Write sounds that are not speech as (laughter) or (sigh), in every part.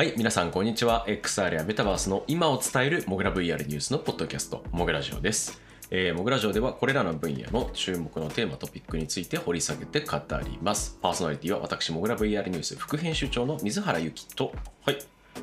はい、皆さんこんにちは。XR やメタバースの今を伝えるモグラ VR ニュースのポッドキャスト、モグラジオです。えー、モグラジオではこれらの分野の注目のテーマ、トピックについて掘り下げて語ります。パーソナリティは私、モグラ VR ニュース副編集長の水原由紀と、はい。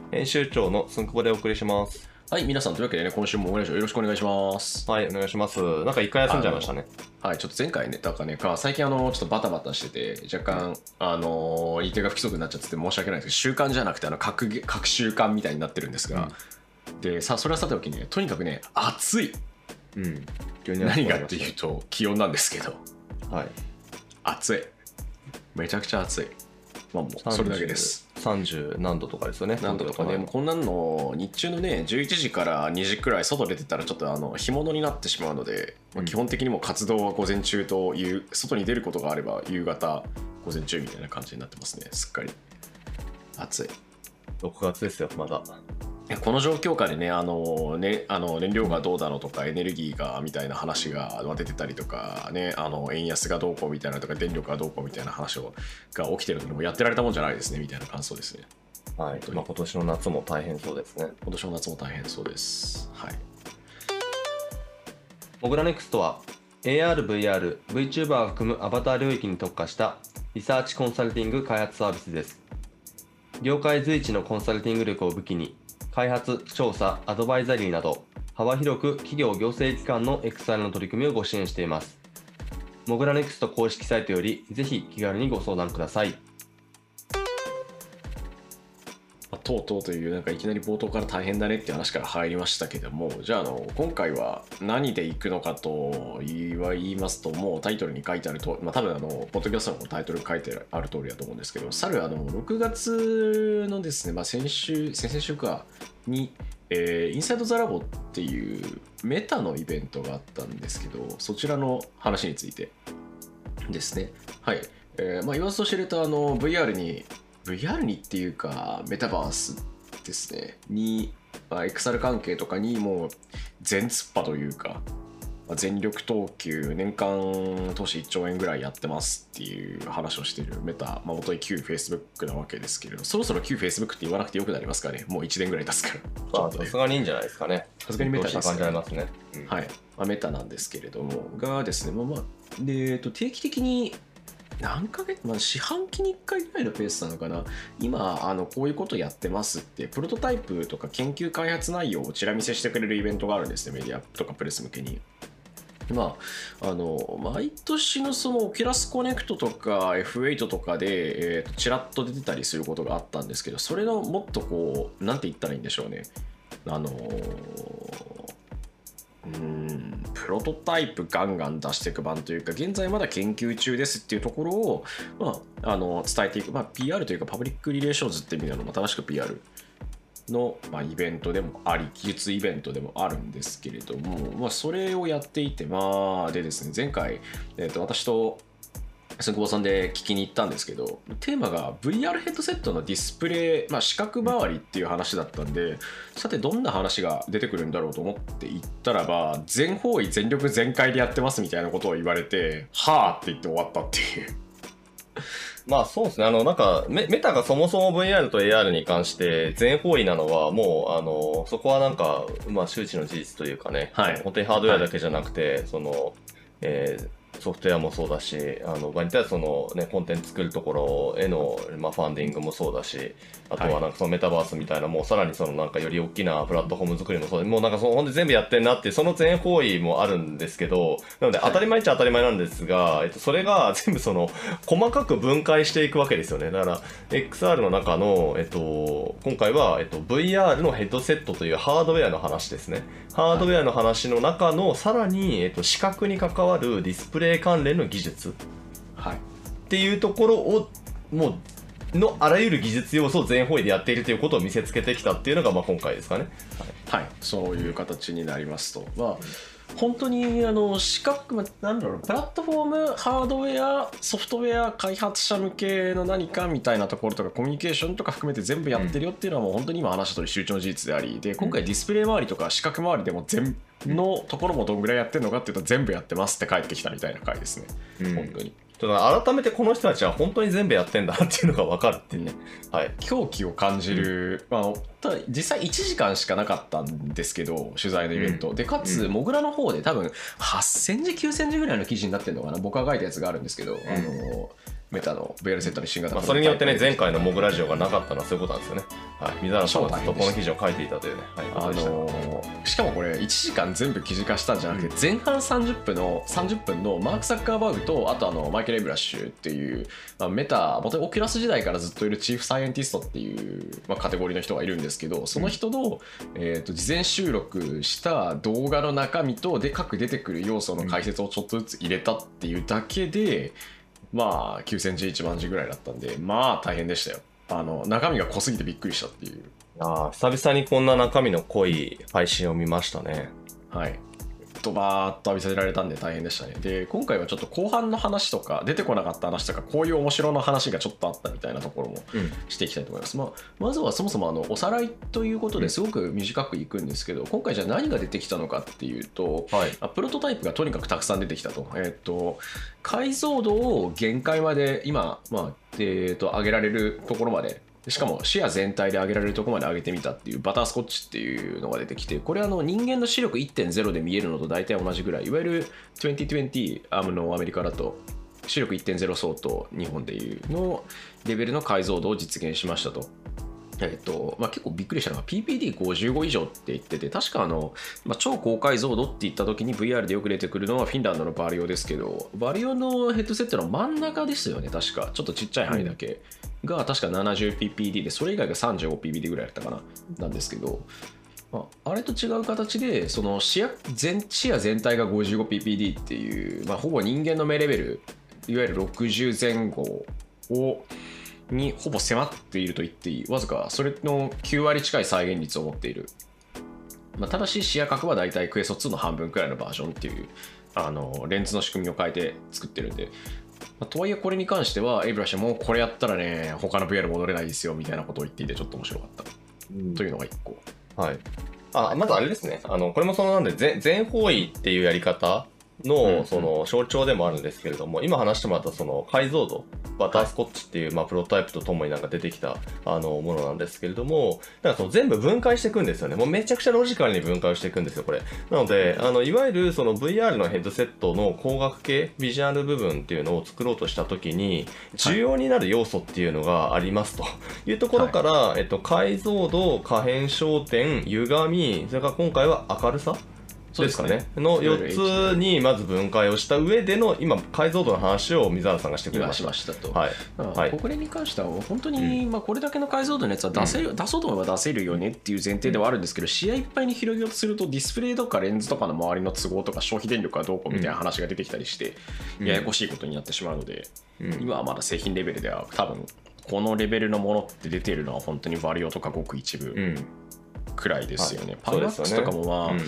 編集長のすんくぼでお送りします。はい、皆さんというわけでね、今週もモグラジオよろしくお願いします。はい、お願いします。なんか一回休んじゃいましたね。はい、ちょっと前回ね、だからね、か最近あの、ちょっとバタバタしてて、若干、あのー、言い手が不規則になっちゃってて申し訳ないですけど、習慣じゃなくて、あの、各げ、各習慣みたいになってるんですが、で、さ、それはさておきね、とにかくね、暑い。うん。何がっていうと、気温なんですけど、はい。暑い。めちゃくちゃ暑い。まあもう、それだけです。。30何度とかですよね。なんとかね、もうこんなんの日中のね、11時から2時くらい外出てたらちょっとあの干物になってしまうので、まあ基本的にもう活動は午前中という、外に出ることがあれば夕方、午前中みたいな感じになってますね、すっかり。暑い。6月ですよ、まだ。この状況下でねあのねあの燃料がどうだのとかエネルギーがみたいな話がまあ出てたりとかねあの円安がどうこうみたいなとか電力がどうこうみたいな話をが起きてるのにもうやってられたもんじゃないですねみたいな感想ですねはい。まあ今年の夏も大変そうですね。今年の夏も大変そうですはいモグラネクストは AR、VR、VTuber を含むアバター領域に特化したリサーチコンサルティング開発サービスです。業界随一のコンサルティング力を武器に、開発、調査、アドバイザリーなど、幅広く企業行政機関の XR の取り組みをご支援しています。モグラネクスト公式サイトより、ぜひ気軽にご相談ください。まあとうとうというなんかいきなり冒頭から大変だねって話から入りましたけどもじゃああの今回は何でいくのかと言いますともうタイトルに書いてあるとまあ多分あのポッドキャストのタイトルに書いてある通りだと思うんですけど去るあの6月のですね、まあ、先週先々週かにえーインサイド・ザ・ラボっていうメタのイベントがあったんですけどそちらの話についてですね。はい、えーまあ、言わずと知れたあの VR に VR にっていうかメタバースですね。に、まあ、XR 関係とかにもう全突破というか、まあ全力投球年間投資1兆円ぐらいやってますっていう話をしているメタ、まあ、元い旧 Facebook なわけですけれどそろそろ旧 Facebook って言わなくてよくなりますかね。もう1年ぐらい経つから。さすがにいいんじゃないですかね。さすがにメタですね。ね。うん。はい、まあ、メタなんですけれども、がですね、まあまあ、で、えっと、定期的に、何ヶ月、まあ、四半期に1回ぐらいのペースなのかな、今、あのこういうことやってますって、プロトタイプとか研究開発内容をちら見せしてくれるイベントがあるんですね、メディアとかプレス向けに。まあ、あの毎年のその Oculus Connect とか F8 とかで、えーとちらっと出てたりすることがあったんですけどそれのもっとこうなんて言ったらいいんでしょうねあのうん。プロトタイプガンガン出していく版というか現在まだ研究中ですっていうところを、まあ、あの伝えていく、まあ、PR というかパブリックリレーションズって意味でのまあ正しく PR の、まあ、イベントでもあり技術イベントでもあるんですけれども、まあ、それをやっていてまあでですね前回、えー、と私とすんくぼさんで聞きに行ったんですけどテーマが VR ヘッドセットのディスプレイ、まあ、視覚周りっていう話だったんでさてどんな話が出てくるんだろうと思って行ったらば全方位全力全開でやってますみたいなことを言われてはあって言って終わったっていうまあそうですね。あの、なんかメ、メタがそもそも VR と AR に関して全方位なのは、もう、あの、そこはなんか、まあ周知の事実というかね、はい本当にハードウェアだけじゃなくて、その、えーソフトウェアもそうだし、あの場合によってはその、ね、コンテンツ作るところへの、まあ、ファンディングもそうだし、あとはなんかそのメタバースみたいな、もうさらにそのなんかより大きなプラットフォーム作りもそうで、もうなんかその本当に全部やってんなってその全方位もあるんですけど、なので当たり前っちゃ当たり前なんですが、えっと、それが全部その細かく分解していくわけですよね。だから、XR の中の、えっと、今回は、えっと、VR のヘッドセットというハードウェアの話ですね。ハードウェアの話の中の、さらに、えっと、視覚に関わるディスプレイ関連の技術はいっていうところを、もう、のあらゆる技術要素を全方位でやっているということを見せつけてきたっていうのが、まあ、今回ですかね。はい、そういう形になりますと、まあ、本当にあの視覚、まあなんだろう、プラットフォーム、ハードウェア、ソフトウェア開発者向けの何かみたいなところとか、コミュニケーションとか含めて全部やってるよっていうのは、もう本当に今話した通り周知の事実であり、で今回ディスプレイ周りとか視覚周りでも全のところもどんぐらいやってるのかっていうと、全部やってますって帰ってきたみたいな回ですね、うん。本当に。ちょっと改めてこの人たちは本当に全部やってんだなっていうのが分かるっていうね。はい。狂気を感じる、まあ、ただ実際1時間しかなかったんですけど取材のイベント、でかつ、うん。モグラの方で多分8000字9000字ぐらいの記事になってるのかな僕が書いたやつがあるんですけど、あのメタの VR セットの新型まあ、それによってね、前回のモグラジオがなかったのはそういうことなんですよね。はい。水原さんがずっとこの記事を書いていたというね。はい。あことでしかもこれ1時間全部記事化したんじゃなくて、前半30分の30分のマーク・サッカーバーグとあとあのマイケル・エブラッシュっていう、まあ、メタ元オキュラス時代からずっといるチーフサイエンティストっていう、まあ、カテゴリーの人がいるんですけどその人の、えー、と事前収録した動画の中身とで各出てくる要素の解説をちょっとずつ入れたっていうだけで、まあ9000字1万字ぐらいだったんでまあ大変でしたよあの中身が濃すぎてびっくりしたっていうああ、久々にこんな中身の濃い配信を見ましたね。はい。ドバーッと浴びせられたんで大変でしたね。で、今回はちょっと後半の話とか、出てこなかった話とか、こういう面白の話がちょっとあったみたいなところもうん。していきたいと思います。まあ、まずはそもそもあのおさらいということですごく短くいくんですけど、今回じゃあ何が出てきたのかっていうと、はい。あプロトタイプがとにかくたくさん出てきたと。えっ、と、解像度を限界まで今、まあ、えっ、と、上げられるところまで、しかも視野全体で上げられるとこまで上げてみたっていうバタースコッチっていうのが出てきて、これはあの人間の視力1.0で見えるのと大体同じぐらい、いわゆる2020あのアメリカだと視力1.0相当日本でいうのレベルの解像度を実現しましたと。えっとまあ、結構びっくりしたのが PPD55 以上って言ってて確かあの、まあ、超高解像度って言った時に VR でよく出てくるのはフィンランドのバリオですけどバリオのヘッドセットの真ん中ですよね確か。ちょっとちっちゃい範囲だけ、が確か 70ppd でそれ以外が 35ppd ぐらいだったかななんですけど、まあ、あれと違う形でその視野全視野全体が 55ppd っていう、まあ、ほぼ人間の目レベルいわゆる60前後をにほぼ迫っていると言っていいわずかそれの9割近い再現率を持っている、まあ、ただし視野角はだいたいクエスト2の半分くらいのバージョンっていうあのレンズの仕組みを変えて作ってるんで、まあとはいえこれに関してはエイブラシもうこれやったらね他の VR 戻れないですよみたいなことを言っていてちょっと面白かった。というのが1個。はい。あ、まずあれですね。あの、これもそのなんで、全全方位っていうやり方の、うんその象徴でもあるんですけれども、今話してもらったその解像度、バタースコッチっていう、まあ、プロトタイプとともになんか出てきた、あの、ものなんですけれども、なんかその全部分解していくんですよね。もうめちゃくちゃロジカルに分解をしていくんですよ、これ。なので、あの、いわゆるその VR のヘッドセットの光学系、ビジュアル部分っていうのを作ろうとしたときに、重要になる要素っていうのがありますというところから、えっと、解像度、可変焦点、歪み、それから今回は明るさですかね。の4つにまず分解をした上での今解像度の話を水原さんがしてくれ今まししたましたと、はい。はい。これに関しては本当に、まあ、これだけの解像度のやつは出せる、出そうと思えば出せるよねっていう前提ではあるんですけど、試合いっぱいに広げようとするとディスプレイとかレンズとかの周りの都合とか消費電力がどうこうみたいな話が出てきたりして、うん。ややこしいことになってしまうので、うん。今はまだ製品レベルでは多分このレベルのものって出てるのは本当にバリオとかごく一部うん。くらいですよね。はい。パイマックスとかもまあ、うん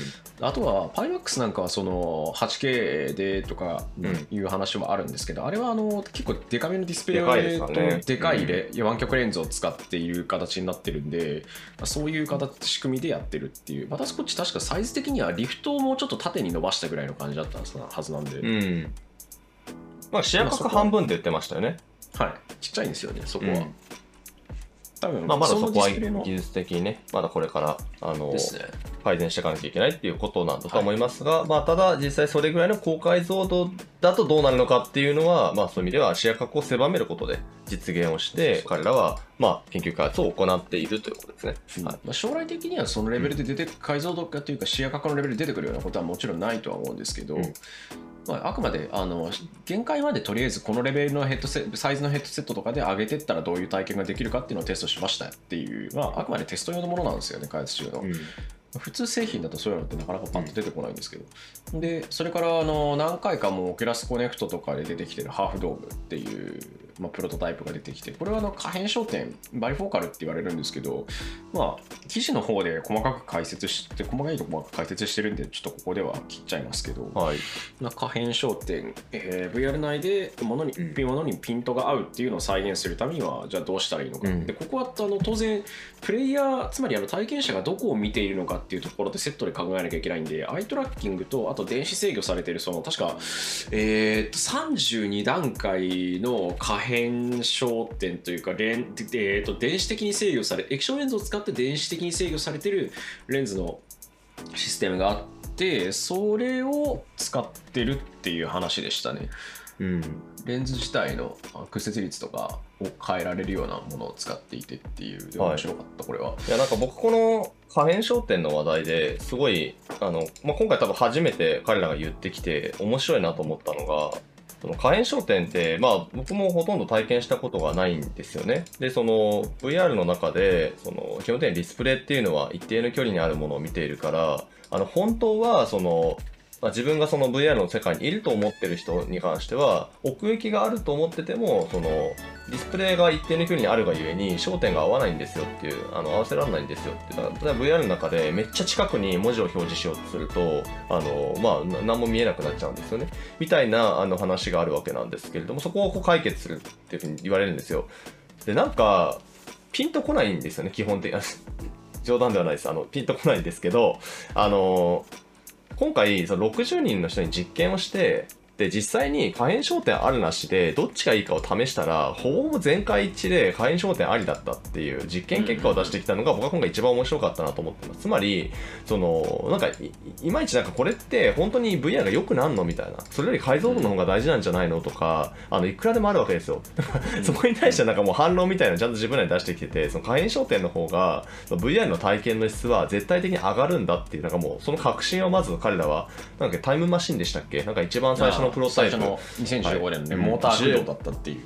あとはパイマックスなんかはその 8K でとかうんいう話もあるんですけど、あれはあの結構デカめのディスプレイとでかいレ、湾曲レンズを使っている形になってるんで、まあそういう形仕組みでやってるっていう、またこっち確かサイズ的にはリフトをもうちょっと縦に伸ばしたぐらいの感じだったはずなんで、うん。まあ視野角半分って言ってましたよね。はい、ちっちゃいんですよね、そこは。うん。多分、まあまだそこは技術的にねまだこれからあのですね。改善していかなきゃいけないっていうことなんだと思いますが、まあ、ただ実際それぐらいの高解像度だとどうなるのかっていうのは、まあ、そういう意味では視野角を狭めることで実現をして彼らは、まあ、研究開発を行っているということですね。はい。まあ、将来的にはそのレベルで出て解像度化というか視野角のレベルで出てくるようなことはもちろんないとは思うんですけど、うん。まあ、あくまであの限界までとりあえずこのレベルのヘッドセサイズのヘッドセットとかで上げてったらどういう体験ができるかっていうのをテストしましたっていう、まあ、あくまでテスト用のものなんですよね開発中の。うん普通製品だとそういうのってなかなかパッと出てこないんですけど、でそれからあの何回かも Oculus Connect とかで出てきてる Half Dome っていう、まあ、プロトタイプが出てきてこれはあの可変焦点バイフォーカルって言われるんですけどまあ記事の方で細かく解説して細かいところ解説してるんでちょっとここでは切っちゃいますけど、はい。まあ、可変焦点、えー VR 内で物に,、うん。物にピントが合うっていうのを再現するためにはじゃあどうしたらいいのか、うん。でここはあの当然プレイヤーつまりあの体験者がどこを見ているのかっていうところでセットで考えなきゃいけないんで、アイトラッキングと、あと電子制御されてる、その、確か、えー、と32段階の可変焦点というか、レンえー、と電子的に制御され、液晶レンズを使って電子的に制御されてるレンズのシステムがあって、それを使ってるっていう話でしたね。うん。レンズ自体のあ屈折率とかを変えられるようなものを使っていてっていう、で面白かった、これは。いやなんか僕この可変焦点の話題ですごいあの、まあ、今回多分初めて彼らが言ってきて面白いなと思ったのがその火炎商店って、まあ、僕もほとんど体験したことがないんですよね。で、その VR の中でその基本的にディスプレイっていうのは一定の距離にあるものを見ているからあの本当はそのまあ、自分がその VR の世界にいると思ってる人に関しては奥行きがあると思っててもそのディスプレイが一定の距離にあるがゆえに焦点が合わないんですよっていうあの合わせられないんですよって。だから例えば VR の中でめっちゃ近くに文字を表示しようとするとあの、まあ、何も見えなくなっちゃうんですよね。みたいなあの話があるわけなんですけれどもそこをこう解決するっていうふうに言われるんですよ。でなんかピンとこないんですよね基本的に。(laughs) 冗談ではないです。あのピンとこないんですけどあの今回その60人の人に実験をしてで実際に可変焦点あるなしでどっちがいいかを試したらほぼ全会一致で可変焦点ありだったっていう実験結果を出してきたのが僕は今回一番面白かったなと思ってます。つまりそのなんかいいまいちなんかこれって本当に VR が良くなんの？みたいな。それより解像度の方が大事なんじゃないの？とかあのいくらでもあるわけですよ。(laughs) そこに対してなんかもう反論みたいなのちゃんと自分らに出してきててその可変焦点の方が VR の体験の質は絶対的に上がるんだっていうなんかもうその確信をまず彼らはなんかタイムマシンでしたっけ？なんか一番最初のプロトタイプ最初の2015年のね、はい。モーター駆動だったっていう。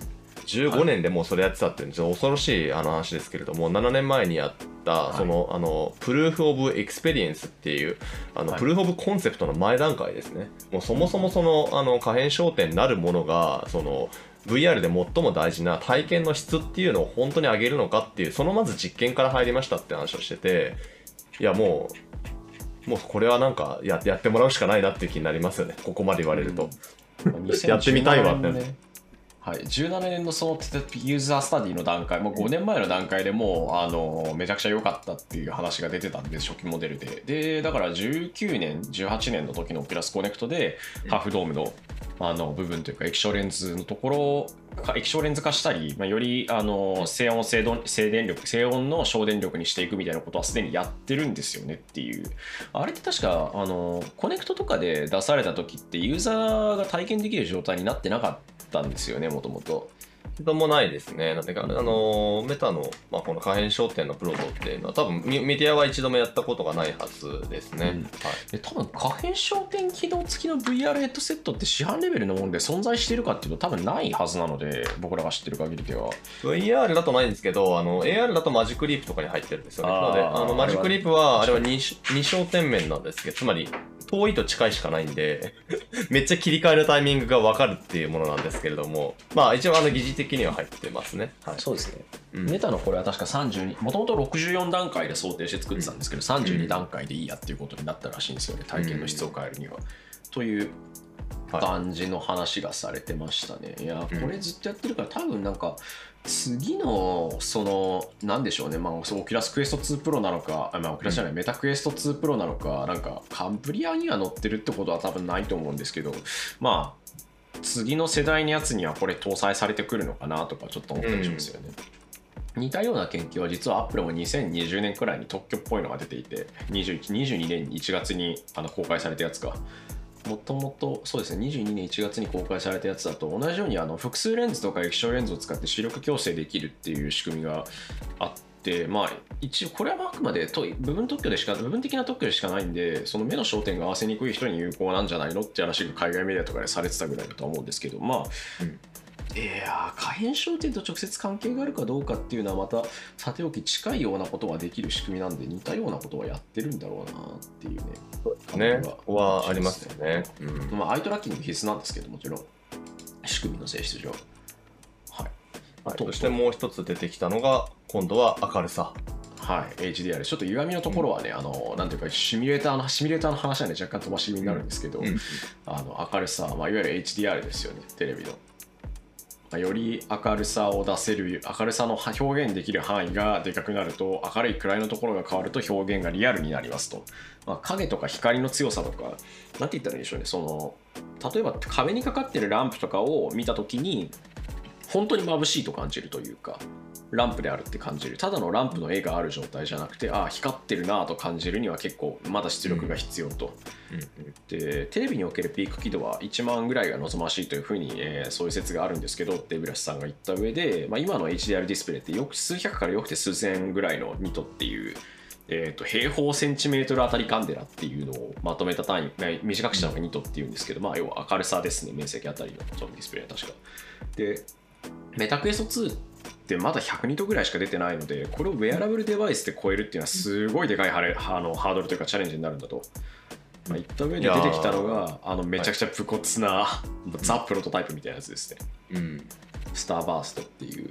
15年でもうそれやってたっていうのは恐ろしいあの話ですけれども7年前にやったい。その、あの proof of experience っていうあの、はい。 proof of concept の前段階ですね。もうそもそもそのあの可変焦点なるものがその VR で最も大事な体験の質っていうのを本当に上げるのかっていうそのまず実験から入りましたって話をしてていやもうもうこれはなんかややってもらうしかないなっていう気になりますよね。ここまで言われると。やってみたいわって2017年のねはい、17年のそのuser study の段階、もう5年前の段階でもうあのめちゃくちゃ良かったっていう話が出てたんで、初期モデルで。で、だから19年、18年の時の Oculus Connect で、 Half Dome のあの部分というか、液晶レンズのところか、液晶レンズ化したり、まあ、よりあの静音静、静電力、静音の省電力にしていくみたいなことはすでにやってるんですよねっていう。あれって確かあの Connectとかで出された時ってユーザーが体験できる状態になってなかったんですよねもともとともないですね。なんていうか、あの、メタの、まあ、この可変焦点のプロトっていうのは、多分メメディアは一度もやったことがないはずですね。うんはいで多分可変焦点機能付きの VR ヘッドセットって市販レベルのもので存在しているかっていうと多分ないはずなので僕らが知ってる限りでは VR だとないんですけど、あの、AR だとマジックリープとかに入ってるんですよね。なので、あの、マジックリープは、あれは 2, 二焦点面なんですけど、つまり、遠いと近いしかないんで、(laughs) めっちゃ切り替えるタイミングが分かるっていうものなんですけれども、まあ、一応、あの、疑似的には入ってますね。はい。そうですね、うんメタのこれは確か32もともと64段階で想定して作ってたんですけど、32段階でいいやっていうことになったらしいんですよね体験の質を変えるには、というはい感じの話がされてましたね。いや、うんこれずっとやってるから、多分なんか、次の、その、なんでしょうね、まあ、そう Oculus Quest 2プロなのか、あまあ、 Oculus じゃない、 Meta Quest 2プロなのか、なんか、 Cambria には乗ってるってことは多分ないと思うんですけど、まあ、次の世代のやつにはこれ搭載されてくるのかなとかちょっと思ったりしますよね。似たような研究は実はアップルも2020年くらいに特許っぽいのが出ていて21 22年1月にあの公開されたやつがもともとそうですね22年1月に公開されたやつだと同じようにあの複数レンズとか液晶レンズを使って視力矯正できるっていう仕組みがあってまあ一応これはあくまで部分特許でしか部分的な特許でしかないんでその目の焦点が合わせにくい人に有効なんじゃないのって話が海外メディアとかでされてたぐらいだとは思うんですけどまあ、うん。いやー可変焦点と直接関係があるかどうかっていうのはまたさておき近いようなことができる仕組みなんで似たようなことはやってるんだろうなっていうねね、感じここはありますよね。うん。まあアイトラッキング必須なんですけどもちろん仕組みの性質上。はい。はい、そしてもう一つ出てきたのが、今度は明るさ。はい、HDR ちょっと歪みのところはね、あのなんていうかシミュレーターのシミュレーターの話はね若干飛ばし気味になるん。ですけど、うんあの明るさ、まあ、いわゆる HDR ですよねテレビのまあより明るさを出せる明るさの表現できる範囲がでかくなると明るい暗いのところが変わると表現がリアルになりますと、まあ、影とか光の強さとか何て言ったらいいでしょうね。その例えば壁にかかってるランプとかを見た時に本当に眩しいと感じるというか。ランプであるって感じる。ただのランプの絵がある状態じゃなくてああ光ってるなと感じるには結構まだ出力が必要と、でテレビにおけるピーク輝度は1万ぐらいが望ましいというふうに、えーそういう説があるんですけどデブラシさんが言った上で、まあ、今の HDR ディスプレイってよく数百からよくて数千ぐらいのニトっていうえー、と平方センチメートルあたりカンデラっていうのをまとめた単位、まあ短くしたのがニトっていうんですけど、まあ、要は明るさですね、面積あたりのディスプレイは確か。で、メタクエスト2ってまだ100ニトぐらいしか出てないので、これをウェアラブルデバイスで超えるっていうのはすごいでかいハレあのハードルというかチャレンジになるんだと。まあ、言った上で出てきたのが、あのめちゃくちゃ武骨な、ザ・プロトタイプみたいなやつですね。うん。いスターバーストっていう。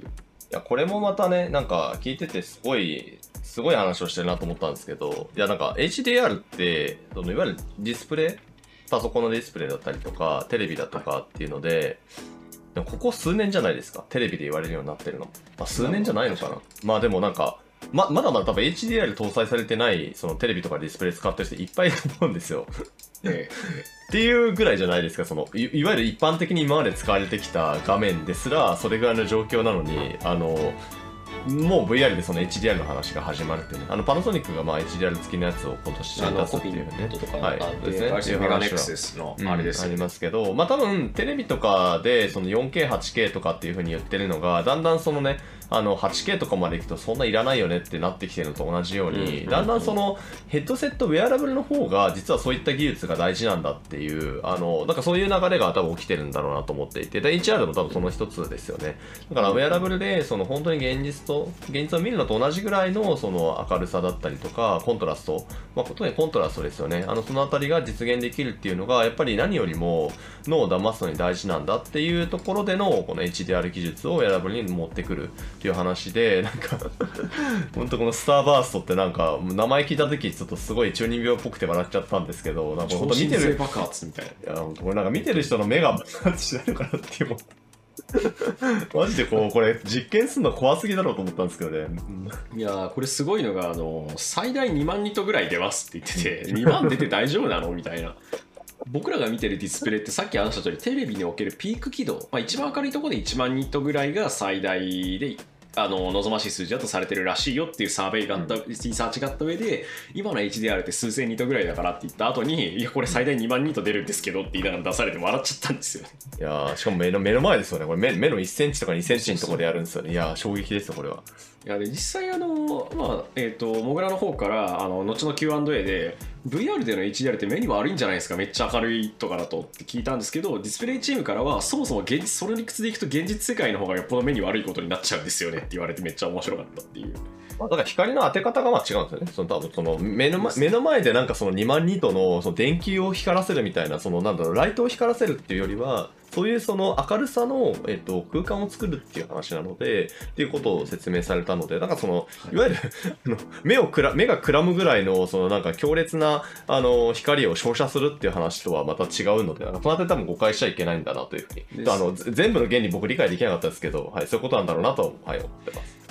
や、これもまたね、なんか聞いててすごい、すごい話をしてるなと思ったんですけど、いや、なんか HDR って、そのいわゆるディスプレイ？パソコンのディスプレイだったりとか、テレビだとかっていうので、でもここ数年じゃないですか。テレビで言われるようになってるの。まあ、数年じゃないのかな。まあでもなんか、ままだまだ多分 HDR 搭載されてないそのテレビとかディスプレイ使ってる人いっぱいいると思うんですよ。えっていうぐらいじゃないですかそのいいわゆる一般的に今まで使われてきた画面ですらそれぐらいの状況なのにあのもう VR でその HDR の話が始まるっていうね。あのパナソニックがまあ HDR 付きのやつを今年出すっていうねはいあって、ですねあれメガネクっていう話はのあれですねありますけど、まあ多分テレビとかでその 4K、8K とかっていうふうに言ってるのが、だんだんそのね、あの 8K とかまで行くとそんないらないよねってなってきてるのと同じように、うんだんだんそのヘッドセット、ウェアラブルの方が実はそういった技術が大事なんだっていう、あの、なんかそういう流れが多分起きてるんだろうなと思っていて、で HR も多分その一つですよね。だからウェアラブルでその本当に現実と、現実を見るのと同じぐらいのその明るさだったりとか、コントラスト、まあ、特にコントラストですよね。あの、そのあたりが実現できるっていうのが、やっぱり何よりも脳を騙すのに大事なんだっていうところでの、この HDR 技術をウェアラブルに持ってくるっていう話で、なんか、本当このスターバーストってなんか、名前聞いた時ちょっとすごい中二病っぽくて笑っちゃったんですけど、なんか本当見てる、爆発みたいなこれなんか見てる人の目が爆発しないのかなって思って。(laughs) マジでこう、これ実験するの怖すぎだろうと思ったんですけどね。うんいやーこれすごいのがあの最大2万ニットぐらい出ますって言ってて (laughs) 2万出て大丈夫なのみたいな僕らが見てるディスプレイってさっき話した通りテレビにおけるピーク輝度、まあ、一番明るいところで1万ニットぐらいが最大であの望ましい数字だとされてるらしいよっていうサーベイがあった、リサーチがあった上で今の HDR って数千ニットぐらいだからって言った後にいやこれ最大2万ニット出るんですけどって言いながら出されて笑っちゃったんですよねいやーしかも目の目の前ですよね。これ目目の1センチとか2センチのところでやるんですよね。いやー衝撃ですよ、これは。いやで実際あの、まあえー、とモグラの方からあの後の Q&A で VR での HDR って目に悪いんじゃないですか？めっちゃ明るいとかだとって聞いたんですけどディスプレイチームからはそもそも現実その理屈でいくと現実世界の方がよっぽど目に悪いことになっちゃうんですよねって言われてめっちゃ面白かったっていう。まあ、だから光の当て方がまあ違うんですよね。その多分その目の前目の前でなんかその2万ニットのその電球を光らせるみたいな、そのなんだろう、ライトを光らせるっていうよりは、そういうその明るさの、えっと、空間を作るっていう話なので、っていうことを説明されたので、なんかその、いわゆる目をくら、目がくらむぐらいの、そのなんか強烈な、あの、光を照射するっていう話とはまた違うので、なんかそのあたり多分誤解しちゃいけないんだなというふうに。あの、ぜ全部の原理僕理解できなかったですけど、はい、そういうことなんだろうなと、はい、思ってます。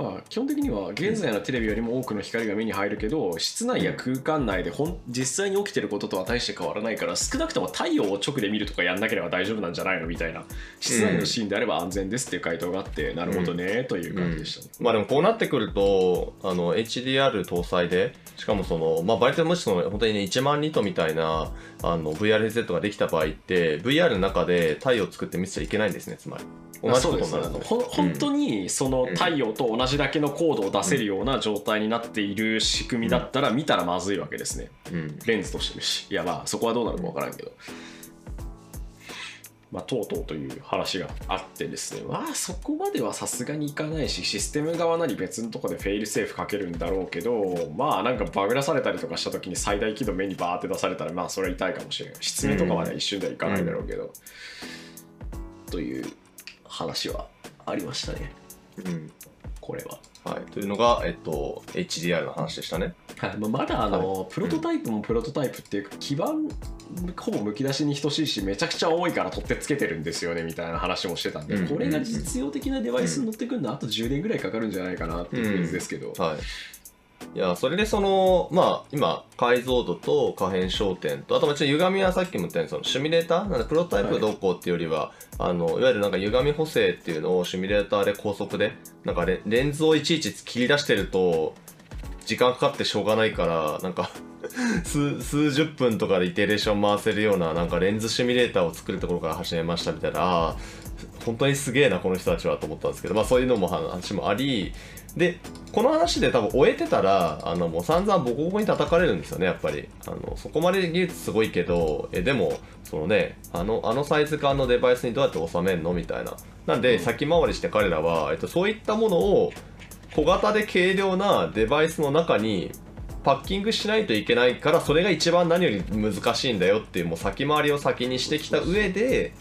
まあ、基本的には現在のテレビよりも多くの光が目に入るけど室内や空間内でほん実際に起きてることとは大して変わらないから少なくとも太陽を直で見るとかやんなければ大丈夫なんじゃないのみたいな室内のシーンであれば安全ですっていう回答があって、なるほどねという感じでしたね。まあでもこうなってくると、あの、HDR 搭載で、しかもその、まあ、バリテンもしその、本当にね、1万ニットみたいな、あの、VR ヘッドセットができた場合って、VR の中で太陽を作って見せちゃいけないんですね、つまり。同じことになるので。ほん本当にその太陽と同じだけの高度を出せるような状態になっている仕組みだったら見たらまずいわけですね。うん。レンズとして。るしいやまあそこはどうなるか分からんけど。まあとうとうという話があってですね。まあそこまではさすがにいかないしシステム側なり別のとこでフェイルセーフかけるんだろうけどまあなんかバグらされたりとかした時に最大輝度目にバーって出されたらまあそれは痛いかもしれない失明とかまでは一瞬ではいかないだろうけど、という話はありましたね。うん。これは。はい。というのが、えっと、HDR の話でしたね。はい。まあ、まだあの、プロトタイプもプロトタイプっていうか基盤ほぼむき出しに等しいしめちゃくちゃ多いから取ってつけてるんですよねみたいな話もしてたんで、うん。これが実用的なデバイスに乗ってくるのはあと10年ぐらいかかるんじゃないかなっていうフェーズですけど、はい。いや、それでその、まあ、今、解像度と可変焦点と、あともちろん歪みはさっきも言ったように、そのシミュレーターなんでプロトタイプがどうこうっていうよりは、あの、いわゆるなんか歪み補正っていうのをシミュレーターで高速で、なんかレレンズをいちいち切り出してると、時間かかってしょうがないから、なんか (laughs) 数、数十分とかでイテレーション回せるような、なんかレンズシミュレーターを作るところから始めましたみたいな、ああ、本当にすげえな、この人たちはと思ったんですけど、まあそういうのも話もあり、で、この話で多分終えてたら、あの、もう散々ボコボコに叩かれるんですよね、やっぱり。あの、そこまで技術すごいけど、え、でも、そのね、あの、あのサイズ感のデバイスにどうやって収めるの？みたいな。なんで、先回りして彼らは、えっと、そういったものを、小型で軽量なデバイスの中にパッキングしないといけないからそれが一番何より難しいんだよっていうもう先回りを先にしてきた上で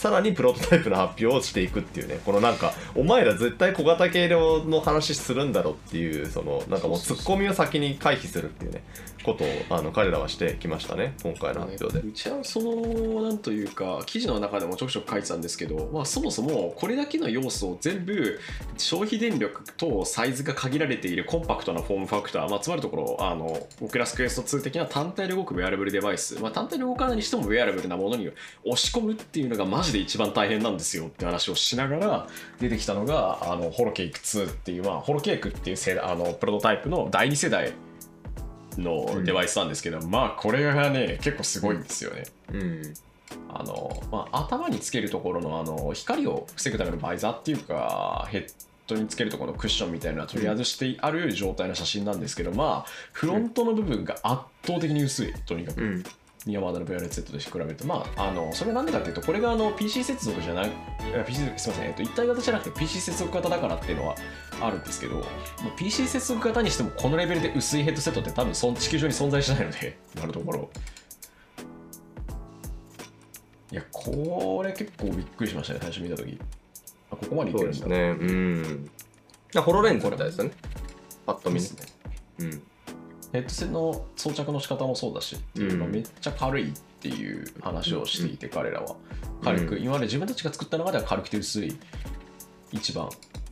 さらにプロトタイプの発表をしていくっていうねこのなんかお前ら絶対小型軽量の話するんだろっていうそのなんかもうツッコミを先に回避するっていうねことをあの彼らはしてきましたね今回の発表で。うちはそのなんというか記事の中でもちょくちょく書いてたんですけど、まあ、そもそもこれだけの要素を全部消費電力とサイズが限られているコンパクトなフォームファクター、まあ、つまるところあのオクラスクエスト2的な単体で動くウェアラブルデバイス、まあ、単体で動かないにしてもウェアラブルなものに押し込むっていうのがマジで一番大変なんですよって話をしながら出てきたのがあのホロケイク2っていう、まあ、ホロケイクっていう世代あのプロトタイプの第2世代のデバイスなんですけど、まあこれがね結構すごいんですよね。うん。あのまあ、頭につけるところのあの光を防ぐためのバイザーっていうかヘッドにつけるところのクッションみたいな取り外してある状態の写真なんですけど、まあフロントの部分が圧倒的に薄いとにかく、うんニヤマーダの VRZ で比べるとまああのそれなんでかっていうとこれがあの PC 接続じゃない PC すみません、えっと、一体型じゃなくて PC 接続型だからっていうのはあるんですけど、まあ PC 接続型にしてもこのレベルで薄いヘッドセットって多分そん地球上に存在しないのでなるところ。いやこれ結構びっくりしましたね最初見た時。あここまでいそうけるんだ。ですね。うん。ホロレンズみたいですよね。パッと見ね。ですね。うんヘッドセットの装着の仕方もそうだし、うんまあめっちゃ軽いっていう話をしていて、彼らは。軽く、うん。今まで自分たちが作った中では軽くて薄い一番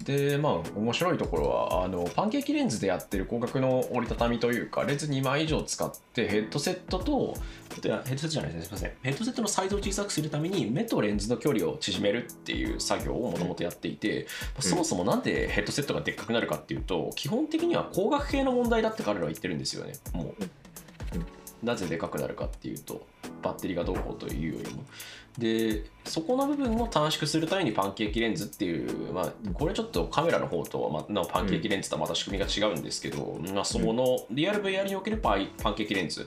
でまあ面白いところはあのパンケーキレンズでやってる広角の折りたたみというかレンズ2枚以上使ってヘッドセットとヘッドセットじゃないですね。すみません。ヘッドセットのサイズを小さくするために目とレンズの距離を縮めるっていう作業をもともとやっていて、そもそもなんでヘッドセットがでっかくなるかっていうと基本的には光学系の問題だって彼らは言ってるんですよね。もう、なぜでかくなるかっていうとバッテリーがどうこうというよりもでそこの部分を短縮するためにパンケーキレンズっていう、まあ、これちょっとカメラの方とは、まあ、パンケーキレンズとはまた仕組みが違うんですけど、まあ、そこのリアル VR におけるパイパンケーキレンズ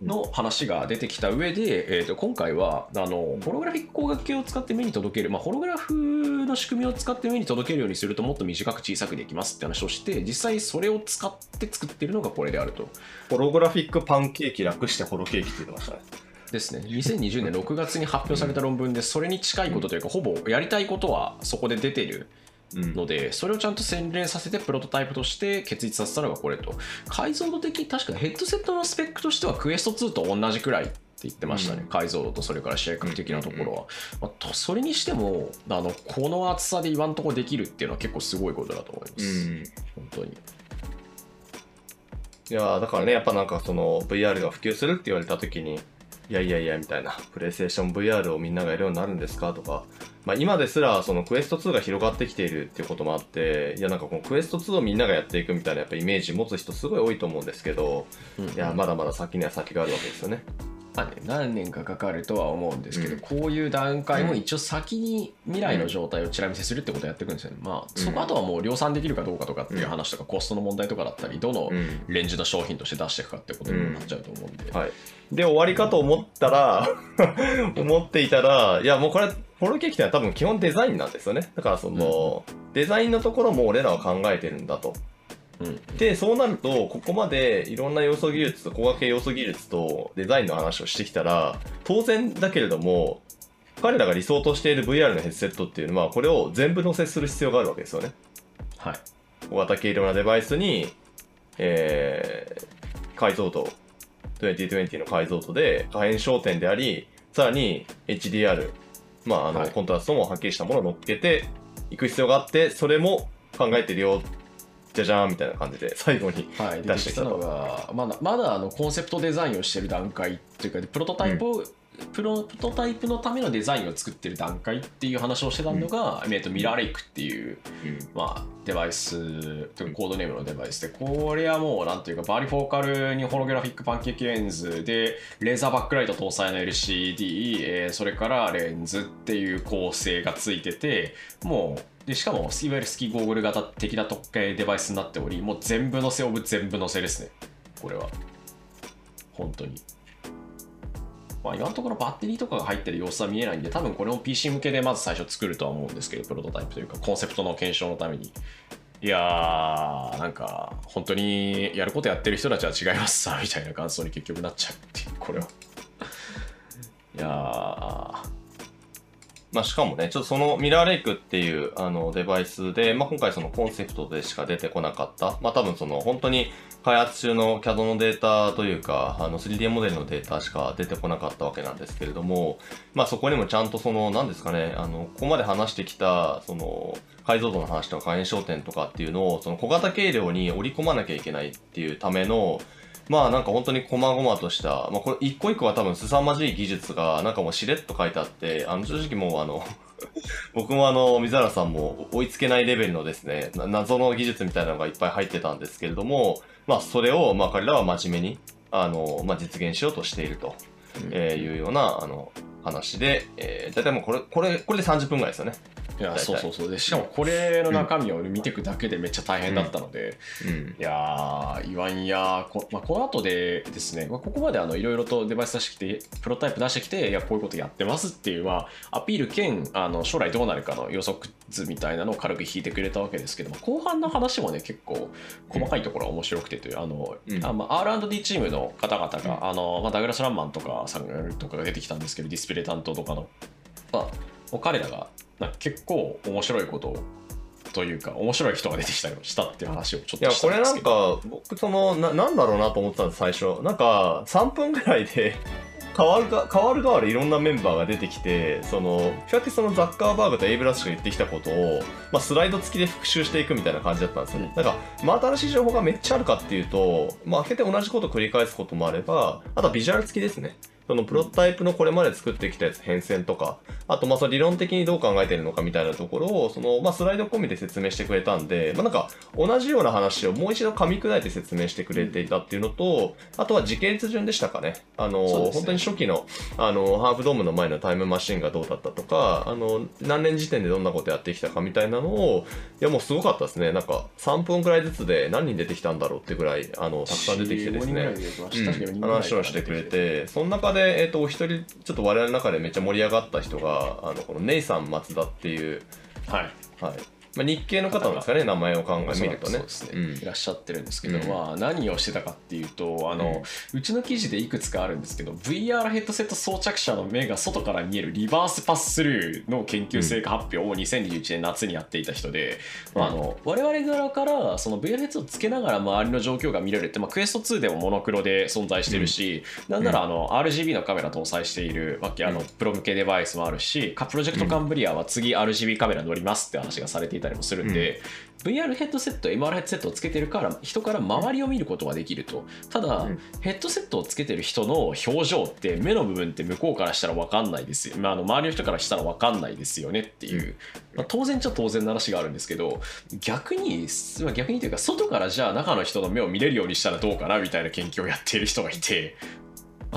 の話が出てきた上で、えー、と今回はあのホログラフィック光学系を使って目に届ける、まあ、ホログラフの仕組みを使って目に届けるようにするともっと短く小さくできますって話をして実際それを使って作ってるのがこれであると。ホログラフィックパンケーキ楽してホロケーキって言ってましたねですね。2020年 (laughs) 6月に発表された論文でそれに近いことというかほぼやりたいことはそこで出てるうん。のでそれをちゃんと洗練させてプロトタイプとして結実させたのがこれと。解像度的に確かヘッドセットのスペックとしてはクエスト2と同じくらいって言ってましたね、うん。解像度とそれから視野角的なところは、まあとそれにしてもあのこの厚さで今んとこできるっていうのは結構すごいことだと思います、うん。本当に。いやーだからねやっぱなんかその VR が普及するって言われた時にいやいやいやみたいな。プレイステーション VR をみんながやるようになるんですか？とか、まあ、今ですらそのクエスト2が広がってきているっていうこともあっていやなんかこのクエスト2をみんながやっていくみたいなやっぱイメージ持つ人すごい多いと思うんですけどうん。いやまだまだ先には先があるわけですよね。まあね、何年かかかるとは思うんですけど、うん。こういう段階も一応先に未来の状態をちら見せするってことをやっていくんですよね。まあ、そこあとはもう量産できるかどうかとかっていう話とか、コストの問題とかだったり、どのうん。レンジの商品として出していくかってことになっちゃうと思うんで。はい、で終わりかと思ったら (laughs) 思っていたらいやもうこれホロケーキってのは多分基本デザインなんですよね。だからその、デザインのところも俺らは考えてるんだとうんでそうなるとここまでいろんな要素技術と工学系要素技術とデザインの話をしてきたら当然だけれども彼らが理想としている VR のヘッドセットっていうのはこれを全部載せする必要があるわけですよね。はい。小型軽量なデバイスに、えー解像度、2020の解像度で可変焦点であり、さらに HDR、まあ、あの、はい。コントラストもはっきりしたものを乗っけていく必要があって、それも考えてるよ、じゃじゃーんみたいな感じで、最後に。はい、出出しててきたのが、まだまだあのコンセプトデザインをしてる段階っていうか、プロトタイプを、プロトタイプのためのデザインを作ってる段階っていう話をしてたのが、えっとミラーレイクっていう、まあ、デバイス、というかコードネームのデバイスで、これはもう、なんていうか、バーリフォーカルにホログラフィックパンケーキレンズで、レーザーバックライト搭載の LCD、えーそれからレンズっていう構成がついてて、もう、でしかも、いわゆるスキーゴーグル型的な特系デバイスになっており、もう全部のせオブ全部のせですね。これは。本当に。まあ、今のところバッテリーとかが入ってる様子は見えないんで、多分これも PC 向けでまず最初作るとは思うんですけど、プロトタイプというか、コンセプトの検証のために。いやー、なんか、本当にやることやってる人たちは違いますさ、みたいな感想に結局なっちゃうっていう、これは。(laughs) いやー、まあ、しかもね、ちょっとそのミラーレイクっていうあのデバイスで、まあ、今回そのコンセプトでしか出てこなかった、まあ、多分その本当に開発中の CAD のデータというか、あの 3D モデルのデータしか出てこなかったわけなんですけれども、まあ、そこにもちゃんとその、何ですかね、あの、ここまで話してきた、その、解像度の話とか可変焦点とかっていうのを、その小型軽量に織り込まなきゃいけないっていうための、まあなんか本当に細々とした、まあこれ一個一個は多分凄まじい技術がなんかもうしれっと書いてあって、あの正直もうあの、(laughs) 僕もあの、水原さんも追いつけないレベルのですね、な謎の技術みたいなのがいっぱい入ってたんですけれども、まあそれをまあ彼らは真面目に、あの、まあ実現しようとしていると、えーいうような、あの、話で、えー、だいたいもうこれ、これ、これで30分ぐらいですよね。いやそうそうそうでしかもこれの中身を見ていくだけでめっちゃ大変だったので、うん。いやー、言わんやこ,、まあ、この後でですね、まあ、ここまであのいろいろとデバイス出してきて、プロタイプ出してきて、いや、こういうことやってますっていう、まあ、アピール兼あの将来どうなるかの予測図みたいなのを軽く引いてくれたわけですけども、後半の話もね、結構細かいところが面白くてという、あの、うんあまあ、R&D チームの方々が、あのまあ、ダグラス・ランマンとかさんとかが出てきたんですけど、ディスプレイ担当とかの。まあ、彼らがなんか結構面白いことをというか面白い人が出てきたりしたっていう話をちょっいや、としたこれなんか、僕、その、な、なんだろうなと思ってたんです、最初。なんか、3分ぐらいで、変わるか、変わる変わるいろんなメンバーが出てきて、その、比較的そのザッカーバーグとエイブラッシュが言ってきたことを、まあ、スライド付きで復習していくみたいな感じだったんですよね。なんか、まあ、新しい情報がめっちゃあるかっていうと、まあ、開けて同じことを繰り返すこともあれば、あとはビジュアル付きですね。そのプロトタイプのこれまで作ってきたやつ変遷とか、あとまあその理論的にどう考えてるのかみたいなところを、そのまあスライド込みで説明してくれたんで、まあなんか同じような話をもう一度噛み砕いて説明してくれていたっていうのと、あとは時系列順でしたかね。あの、ね本当に初期の、あの、ハーフドームの前のタイムマシンがどうだったとか、あの、何年時点でどんなことやってきたかみたいなのを、いやもうすごかったですね。なんか3分くらいずつで何人出てきたんだろうってぐらい、あの、たくさん出てきてですね。4人ぐらい出てきました確かに4人ぐらい話をしてくれて、その中で、えっ、と、お一人、ちょっと我々の中でめっちゃ盛り上がった人が、あの、このネイさん松田っていう、はいはい。まあ、日系の方なんですかね、名前を考え見るとね。ね、うん。いらっしゃってるんですけど、うん。まあ何をしてたかっていうとあの、うちの記事でいくつかあるんですけど VR ヘッドセット装着者の目が外から見えるリバースパススルーの研究成果発表を2021年夏にやっていた人で、まあ、あの我々側からその VR ヘッドをつけながら周りの状況が見れるって、まあ、クエスト2でもモノクロで存在してるし、なんならあの RGB のカメラ搭載しているわけあのうん。プロ向けデバイスもあるしカプロジェクトカンブリアは次 RGB カメラ乗りますって話がされていたりもするんで、VR ヘッドセット MR ヘッドセットをつけてるから人から周りを見ることができると。ただ、うん。ヘッドセットをつけてる人の表情って目の部分って向こうからしたら分かんないですよ、まあ、あの周りの人からしたら分かんないですよねっていう、まあ、当然っちゃ当然の話があるんですけど逆にまあ逆にというか外からじゃあ中の人の目を見れるようにしたらどうかなみたいな研究をやっている人がいて。まあ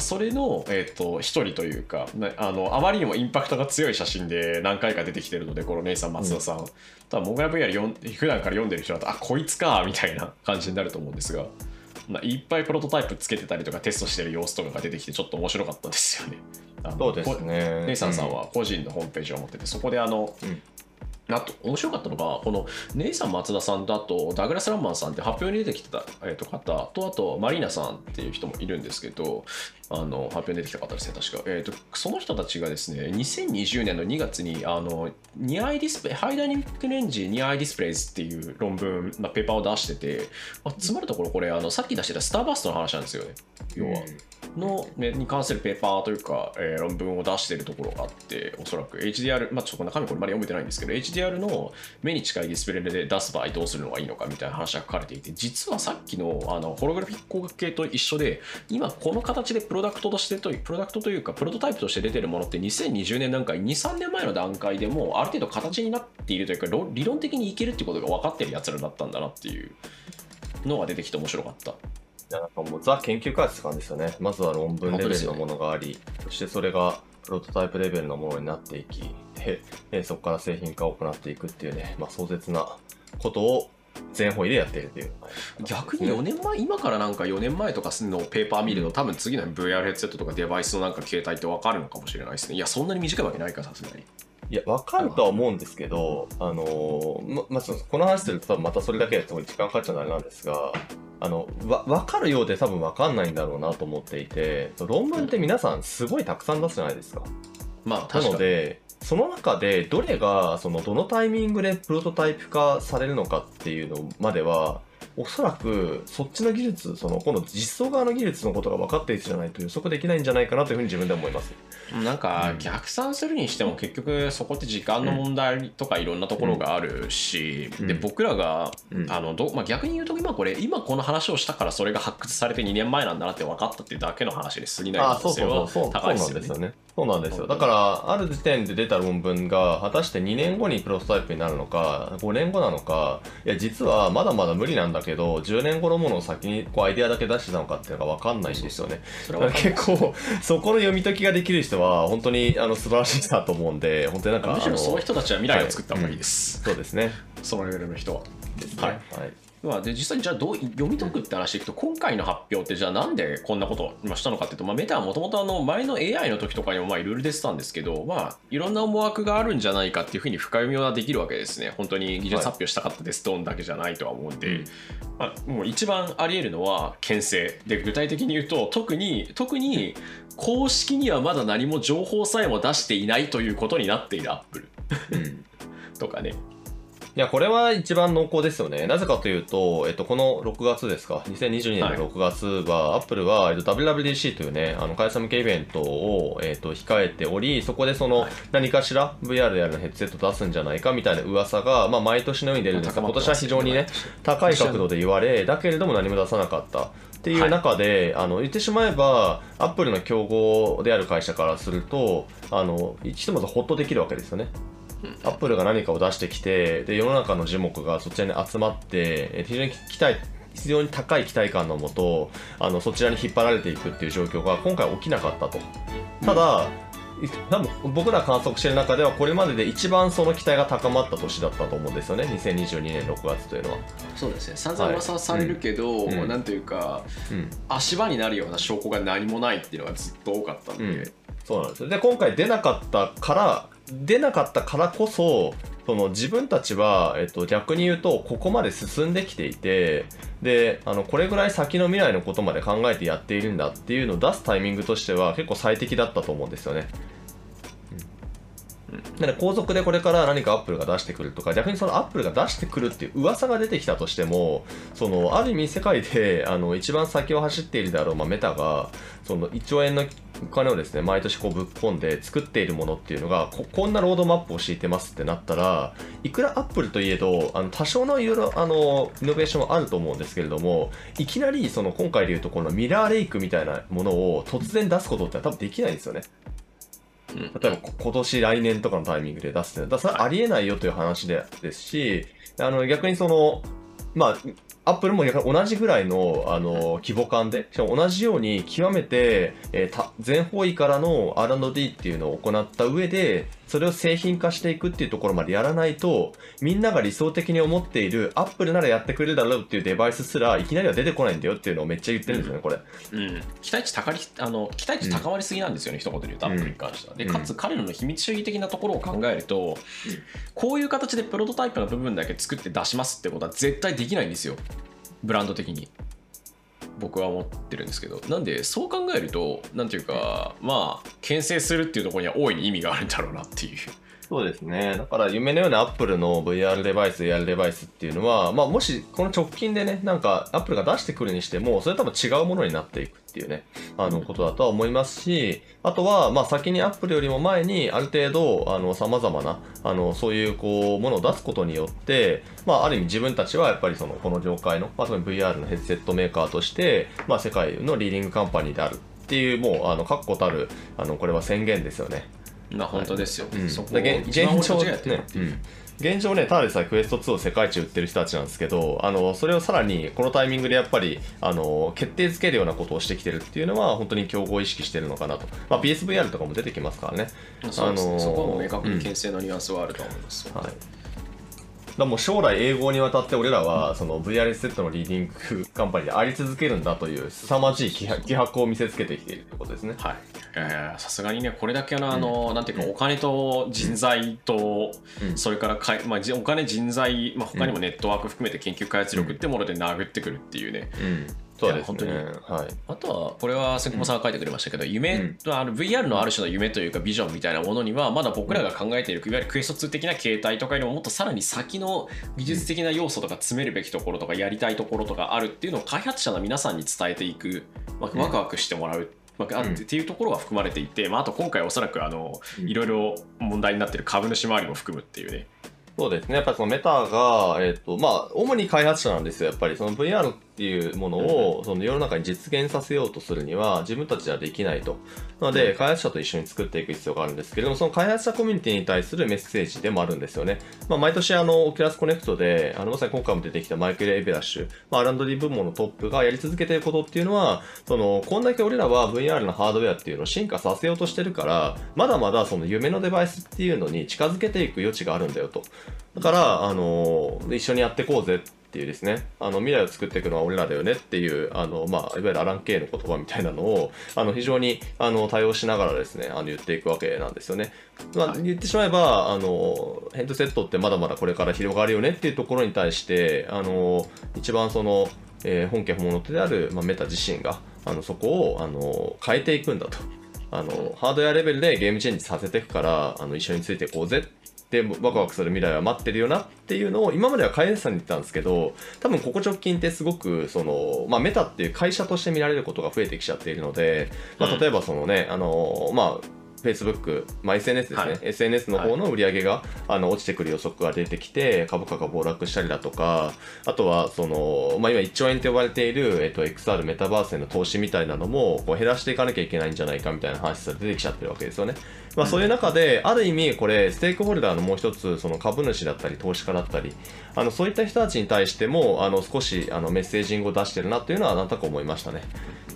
それの、えー、と一人というか、ねあのあまりにもインパクトが強い写真で何回か出てきてるのでこの姉さん松田さん、多分モグラ VR 読ん普段から読んでる人だとあこいつかみたいな感じになると思うんですが、まあ、いっぱいプロトタイプつけてたりとかテストしてる様子とかが出てきてちょっと面白かったですよね。そうですね。ネイサンさんは個人のホームページを持っててそこであの、うんあと面白かったのがこのネイサン松田さんとあとダグラス・ランマンさんって発表に出てきてた、えー、と方とあとマリーナさんっていう人もいるんですけどあの発表に出てきた方ですね確か、えー、とその人たちがですね2020年の2月にあのnear-eye display high dynamic range near-eye displays っていう論文、まあ、ペーパーを出してて、まあ、つまるところこれあのさっき出してた Starburst の話なんですよね要は。の、ね、に関するペーパーというか、えー、論文を出しているところがあって、おそらく HDR、まあ、ちょっと中身これまで読めてないんですけど、HDR の目に近いディスプレイで出す場合どうするのがいいのかみたいな話が書かれていて、実はさっきのあのホログラフィック光学系と一緒で、今この形でプロダクトとしてと、プロダクトというか、プロトタイプとして出てるものって2020年段階、2、3年前の段階でもある程度形になっているというか、理論的にいけるっていうことが分かってるやつらだったんだなっていうのが出てきて面白かった。いやなんかもうザ研究開発感ですよね。まずは論文レベルのものがあり、ね、そしてそれがプロトタイプレベルのものになっていき、でそこから製品化を行っていくっていうね、まあ、壮絶なことを全方位でやっているという。逆に4年前、今からなんか4年前とかのペーパー見ると、多分次の VR ヘッドセットとかデバイスのなんか携帯って分かるのかもしれないですね。いや、そんなに短いわけないか、さすがに。いや、わかるとは思うんですけど、あのー、ま、まあ、この話すると多分またそれだけで時間かかっちゃうのあれなんですが、あの、わ、わかるようで多分わかんないんだろうなと思っていて、論文って皆さんすごいたくさん出すじゃないですか。まあ、なので、その中でどれが、その、どのタイミングでプロトタイプ化されるのかっていうのまでは、おそらくそっちの技術、その今度実装側の技術のことが分かっているじゃないと予測できないんじゃないかなというふうに自分で思います。なんか逆算するにしても結局そこって時間の問題とかいろんなところがあるし、うん、で僕らが、うん、あのどまあ、逆に言うと今これ今この話をしたからそれが発掘されて2年前なんだなって分かったっていうだけの話で過ぎない可能性は高いですよね。そうなんですよ。だから、ある時点で出た論文が、果たして2年後にプロトタイプになるのか、5年後なのか、いや、実はまだまだ無理なんだけど、10年後のものを先にこうアイデアだけ出してたのかっていうのが分かんないんですよね。だから結構、そこの読み解きができる人は、本当にあの素晴らしいなと思うんで、(laughs) 本当になんか。むしろそういう人たちは未来を作った方がいいです。はいうん、そうですね。そのレベルの人は。ですね。はい、はいまあ、で実際にじゃあどう読み解くって話でいくと今回の発表ってじゃあなんでこんなことをしたのかっていうと、まあ、メタはもともと前の AI の時とかにもまあいろいろ出てたんですけど、まあ、いろんな思惑があるんじゃないかっていうふうに深読みはできるわけですね。本当に技術発表したかったです、ドンだけじゃないとは思うんで、まあ、もう一番あり得るのは牽制。で具体的に言うと特に特に公式にはまだ何も情報さえも出していないということになっているアップル、(laughs) とかねいや、これは一番濃厚ですよね。なぜかというと、えっと、この6月ですか、2022年の6月は、はい、アップルは、えっと、WWDC というね、あの、開催向けイベントを、えっと、控えており、そこでその、何かしら VR でやるヘッドセット出すんじゃないかみたいな噂が、まあ、毎年のように出るんですが、今年は非常にね、高い角度で言われ、だけれども何も出さなかった。っていう中で、はい、あの言ってしまえばアップルの競合である会社からするとあのひとまずホッとできるわけですよねアップルが何かを出してきてで世の中の樹木がそちらに集まって非常に期待非常に高い期待感のもとあのそちらに引っ張られていくっていう状況が今回起きなかったと。ただ、多分僕ら観測してる中ではこれまでで一番その期待が高まった年だったと思うんですよね。2022年6月というのは。そうですね。散々噂されるけど、はい、なんというか、うん、足場になるような証拠が何もないっていうのがずっと多かったんで、うん、そうなんですで今回出なかったから出なかったからこそその自分たちは、えっと、逆に言うとここまで進んできていてであのこれぐらい先の未来のことまで考えてやっているんだっていうのを出すタイミングとしては結構最適だったと思うんですよね。なので後続でこれから何かアップルが出してくるとか逆にそのアップルが出してくるっていう噂が出てきたとしてもそのある意味世界で (laughs) あの一番先を走っているであろう、まあ、メタがその1兆円のお金をですね毎年こうぶっ込んで作っているものっていうのがここんなロードマップを敷いてますってなったらいくらアップルといえどあの多少のいろいろあのイノベーションはあると思うんですけれどもいきなりその今回でいうとこの Mirror Lake みたいなものを突然出すことって多分できないんですよね。例えば今年来年とかのタイミングで出すってだそれはありえないよという話でですし、あの逆にその、まあ、アップルも同じぐらいのあの規模感で、しかも同じように極めて、えー、た全方位からの R&D っていうのを行った上で、それを製品化していくっていうところまでやらないと、みんなが理想的に思っている、アップルならやってくれるだろうっていうデバイスすら、いきなりは出てこないんだよっていうのをめっちゃ言ってるんですよね、これ。うん、期待値高りあの期待値高まりすぎなんですよね、うん、一言で言うと、アップルに関しては。で、かつ彼らの秘密主義的なところを考えると、うん、こういう形でプロトタイプの部分だけ作って出しますってことは絶対できないんですよ、ブランド的に。僕は思ってるんですけどなんでそう考えるとなんていうかまあ牽制するっていうところには大いに意味があるんだろうなっていうそうですね。だから夢のようなアップルの VR デバイス、AR デバイスっていうのは、まあもしこの直近でね、なんかアップルが出してくるにしても、それ多分違うものになっていくっていうね、あのことだとは思いますし、あとは、まあ先にアップルよりも前にある程度、あの、様々な、あの、そういうこう、ものを出すことによって、まあある意味自分たちはやっぱりその、この業界の、まあ特に VR のヘッドセットメーカーとして、まあ世界のリーディングカンパニーであるっていう、もう、あの、確固たる、あの、これは宣言ですよね。まあ本当ですよ、うん、そこ現状ね、うん、現状ねただでさえクエスト2を世界一売ってる人たちなんですけどあのそれをさらにこのタイミングでやっぱりあの決定づけるようなことをしてきてるっていうのは本当に競合意識してるのかなと、まあ、PSVR とかも出てきますからね。あのそこはも明確に牽制のニュアンスはあると思います、はいだもう将来永劫にわたって俺らはその VR セットのリーディングカンパニーであり続けるんだという凄まじい気迫を見せつけてきているということですね。はい。さすがにねこれだけのあの、うん、なんていうかお金と人材と、うん、それからかい、まあ、お金人材、まあ、他にもネットワーク含めて研究開発力ってもので殴ってくるっていうね、うんそうです、ね、本当に、はい、あとはこれは関本さんが書いてくれましたけど、うん、夢、うん、あの VR のある種の夢というかビジョンみたいなものにはまだ僕らが考えているいわゆるクエスト2的な形態とかよりももっとさらに先の技術的な要素とか詰めるべきところとかやりたいところとかあるっていうのを開発者の皆さんに伝えていく、まあ、ワクワクしてもらう。まあ、っていうところが含まれていて、まあ、あと今回おそらくあのいろいろ問題になっている株主周りも含むっていうねそうですね。やっぱりそのメタが、えっ、ー、と、まあ、主に開発者なんですよ。やっぱりその VR っていうものを、その世の中に実現させようとするには、自分たちではできないと。なので、開発者と一緒に作っていく必要があるんですけれども、その開発者コミュニティに対するメッセージでもあるんですよね。まあ、毎年あの、 Oculus Connect で、あの、まさに今回も出てきたマイケル・エイブラッシュ、まあ、R&D 部門のトップがやり続けていることっていうのは、その、こんだけ俺らは VR のハードウェアっていうのを進化させようとしてるから、まだまだその夢のデバイスっていうのに近づけていく余地があるんだよと。だから、あの一緒にやっていこうぜっていうですね、あの未来を作っていくのは俺らだよねっていう、あのまあ、いわゆるアラン・ケイの言葉みたいなのをあの非常にあの多用しながらですねあの言っていくわけなんですよね。まあ、言ってしまえばあのヘッドセットってまだまだこれから広がるよねっていうところに対してあの一番その、えー、本家本物である、まあ、メタ自身があのそこをあの変えていくんだと。あのハードウェアレベルでゲームチェンジさせていくからあの一緒についていこうぜでワクワクする未来は待ってるよなっていうのを今までは飼い主さんに言ってたんですけど多分ここ直近ってすごくその、まあ、メタっていう会社として見られることが増えてきちゃっているので、まあ、例えばそのね、あのまあ Facebook、まあ、SNS ですね、はい、SNS の方の売り上げが、はい、あの落ちてくる予測が出てきて、株価が暴落したりだとか、あとは、その、まあ、今1兆円と呼ばれている、えっと、XR メタバースへの投資みたいなのも、こう減らしていかなきゃいけないんじゃないかみたいな話が出てきちゃってるわけですよね。まあ、そういう中で、ある意味、これ、ステークホルダーのもう一つ、その株主だったり、投資家だったり、あのそういった人たちに対しても、あの少しあのメッセージングを出してるなっていうのは、なんとか思いましたね。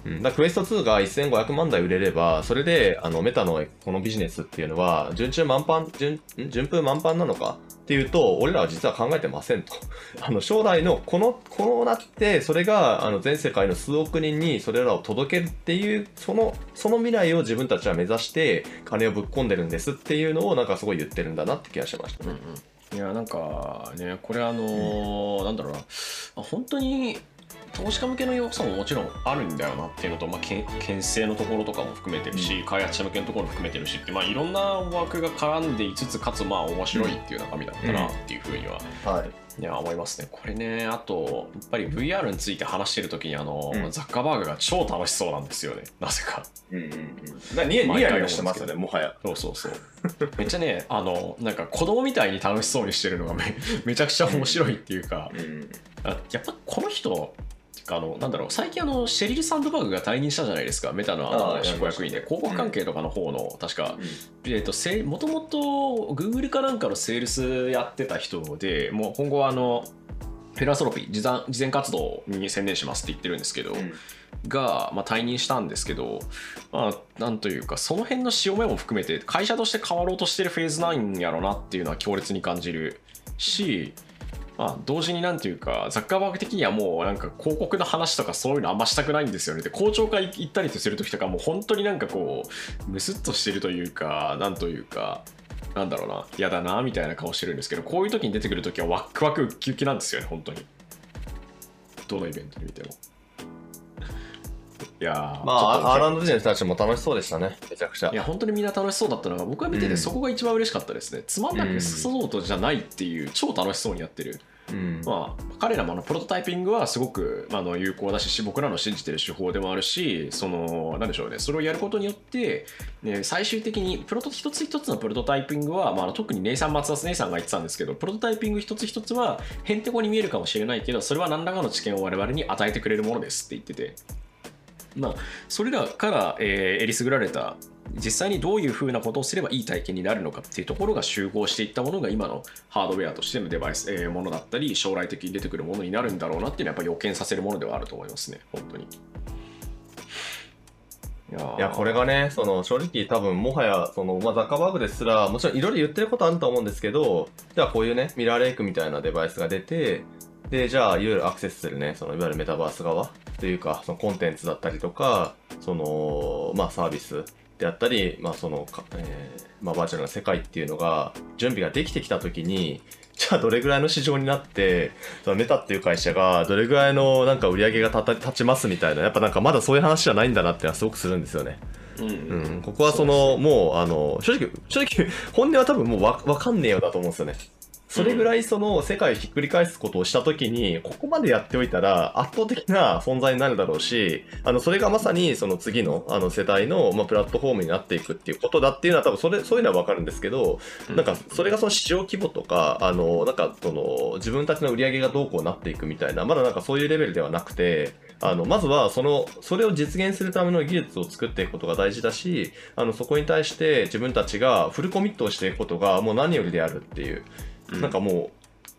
うん、だクエスト2が1500万台売れれば、それであのメタのこのビジネスっていうのは、順中満帆、順順風満帆なのか？っていうと、俺らは実は考えてませんと。(laughs) あの将来のこの、こうなって、それがあの全世界の数億人にそれらを届けるっていう、その、その未来を自分たちは目指して、金をぶっ込んでるんですっていうのを、なんかすごい言ってるんだなって気がしましたね。うんうんいやなんかねこれあのーうん、なんだろうな本当に投資家向けの要素ももちろんあるんだよなっていうのと、まあ、け牽制のところとかも含めてるし、うん、開発者向けのところも含めてるしって、まあ、いろんな枠が絡んでいつつかつまあ面白いっていう中身だったなっていうふうには、うん、はい。いや思いますね。これねあとやっぱり VR について話してる時にあの、うん、ザッカーバーグが超楽しそうなんですよね。なぜか。うんうんうん。ニヤニヤしてますよねもはや。そうそうそう。(laughs) めっちゃねあのなんか子供みたいに楽しそうにしてるのがめめちゃくちゃ面白いっていうか、うん、やっぱこの人あのなんだろう最近あのシェリル・サンドバーグが退任したじゃないですか。メタのあの執行役員で。広告関係とかの方の、確か、えー、ともともとグーグルかなんかのセールスやってた人でもう今後あのフェランソロピー、事前事前活動に専念しますって言ってるんですけど、が、まあ、退任したんですけど、まあ、なんというか、その辺の潮目も含めて、会社として変わろうとしてるフェーズなんやろなっていうのは強烈に感じるし、まあ、同時になんていうか、ザッカーバーグ的にはもうなんか広告の話とかそういうのあんましたくないんですよね。で、校長会行ったりするときとかもう本当になんかこう、ムスッとしてるというか、なんというか、なんだろうな、嫌だな、みたいな顔してるんですけど、こういう時に出てくるときはワックワクウキウキなんですよね、本当に。どのイベントで見ても。いやーまあ、ちょっと R&D の人たちも楽しそうでしたね、めちゃくちゃい。や本当にみんな楽しそうだったのが僕が見てうんてそこが一番嬉しかったですね、つまんなく進もうとじゃないっていう超楽しそうにやってる、うん。まあ、彼らもあのプロトタイピングはすごくあの有効だし僕らの信じてる手法でもあるしそのなんでしょうね。それをやることによって、ね、最終的にプロト一つ一つのプロトタイピングは、まあ、特にネイさん松田ネイさんが言ってたんですけどプロトタイピング一つ一つはへんてこに見えるかもしれないけどそれは何らかの知見を我々に与えてくれるものですって言ってて。まあ、それらから、えー、えりすぐられた実際にどういうふうなことをすればいい体験になるのかっていうところが集合していったものが今のハードウェアとしてのデバイス、えーものだったり将来的に出てくるものになるんだろうなっていうのはやっぱ予見させるものではあると思いますね本当に。いや、これがね、その正直多分もはや、その、まあ、ザッカーバーグですら、もちろんいろいろ言ってることあると思うんですけど、じゃあこういうね、ミラーレイクみたいなデバイスが出て、で、じゃあいわゆるアクセスするね、そのいわゆるメタバース側というか、そのコンテンツだったりとか、その、まあサービスであったり、まあその、かえーまあバーチャルな世界っていうのが、準備ができてきたときに、じゃあどれぐらいの市場になって、そのメタっていう会社がどれぐらいのなんか売り上げが立ちますみたいな、やっぱなんかまだそういう話じゃないんだなってすごくするんですよね。うんうん、ここはその、もう、あの、正直、正直、本音は多分もうわわかんねえよだと思うんですよね。それぐらいその世界をひっくり返すことをしたときに、ここまでやっておいたら圧倒的な存在になるだろうし、あの、それがまさにその次のあの世代の、まあ、プラットフォームになっていくっていうことだっていうのは多分それ、そういうのはわかるんですけど、うん。なんかそれがその市場規模とか、あの、なんかその自分たちの売り上げがどうこうなっていくみたいな、まだなんかそういうレベルではなくて、あの、まずはその、それを実現するための技術を作っていくことが大事だし、あの、そこに対して自分たちがフルコミットをしていくことがもう何よりであるっていう、うんなんかも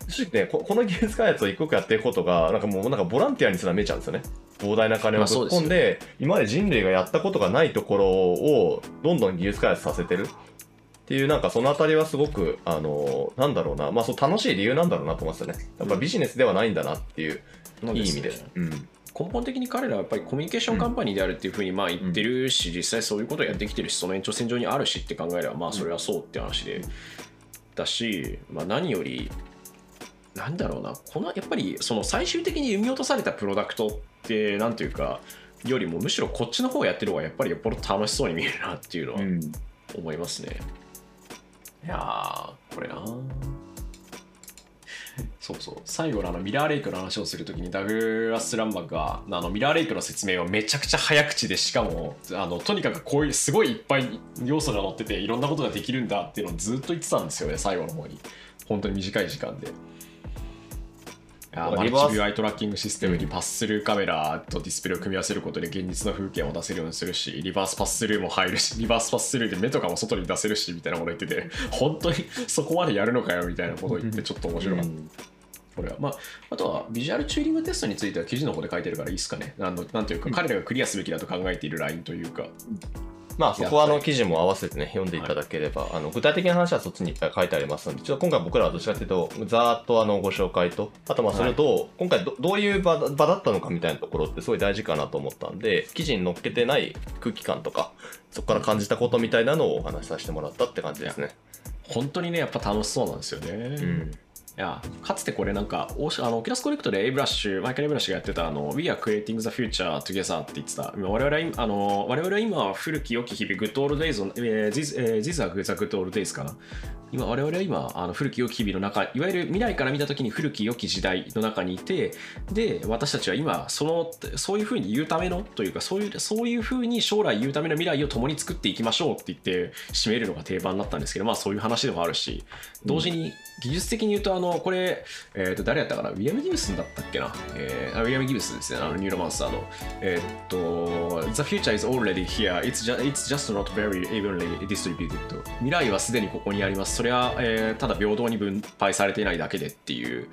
う、正直ねこ、この技術開発を一刻やっていくことが、なんかもうなんかボランティアにすら見えちゃうんですよね。膨大な金をぶっまあそうですよ込んで、今まで人類がやったことがないところをどんどん技術開発させてる。っていう、なんかそのあたりはすごく、あの、なんだろうな、まあそう楽しい理由なんだろうなと思いますよね。やっぱビジネスではないんだなっていう、そうですねいい意味で。うん。根本的に彼らはやっぱりコミュニケーションカンパニーであるっていうふうにまあ言ってるし、実際そういうことをやってきてるしその延長線上にあるしって考えればまあそれはそうって話で、だし、まあ、何よりなんだろうなこのやっぱりその最終的に生み落とされたプロダクトってなんていうかよりもむしろこっちの方をやってる方がやっぱりよっぽど楽しそうに見えるなっていうのは思いますね、いやーこれなそうそう。最後のあのミラーレイクの話をするときにダグラス・ランバーがあのミラーレイクの説明をめちゃくちゃ早口でしかもあのとにかくこういうすごいいっぱい要素が載ってていろんなことができるんだっていうのをずっと言ってたんですよね最後の方に。本当に短い時間で。いやマルチビリバースューアイトラッキングシステムにパススルーカメラとディスプレイを組み合わせることで現実の風景も出せるようにするしリバースパススルーも入るしリバースパススルーで目とかも外に出せるしみたいなこと言ってて本当にそこまでやるのかよみたいなことを言ってちょっと面白かった。これはまあ、あとはビジュアルチューリングテストについては記事の方で書いてるからいいですかね。なんのなんというか、彼らがクリアすべきだと考えているラインというか。まあそこはあの記事も合わせてね、読んでいただければ、あの具体的な話はそっちにいっぱい書いてありますので、ちょっと今回僕らはどちらかというと、ざーっとあのご紹介と、あとまあそれと、今回どどういう場場だったのかみたいなところってすごい大事かなと思ったんで、記事に載っけてない空気感とか、そこから感じたことみたいなのをお話しさせてもらったって感じですね。本当にね、やっぱ楽しそうなんですよね。うん。いやかつてこれなんかオーシあのオキラスコレクトでエイブラッシュマイケル・エイブラッシュがやってたあの We are creating the future together って言ってた。我々は今あの我々は今古き良き日々 Good old days を、えー These えー These are the good old days かな。今我々は今あの古き良き日々の中いわゆる未来から見た時に古き良き時代の中にいてで私たちは今そのそういうふうに言うためのというかそういうそういうふうに将来言うための未来を共に作っていきましょうって言って締めるのが定番だったんですけどまあそういう話でもあるし同時に技術的に言うとあのこれ、えー、と誰やったかな？ウィリアム・ギブスだったっけな、えーウィリアム・ギブスですね。あのニューロマンスターの。えーっと The future is already here. It's just, it's just not very evenly distributed. 未来はすでにここにあります。それは、えーただ平等に分配されていないだけでっていう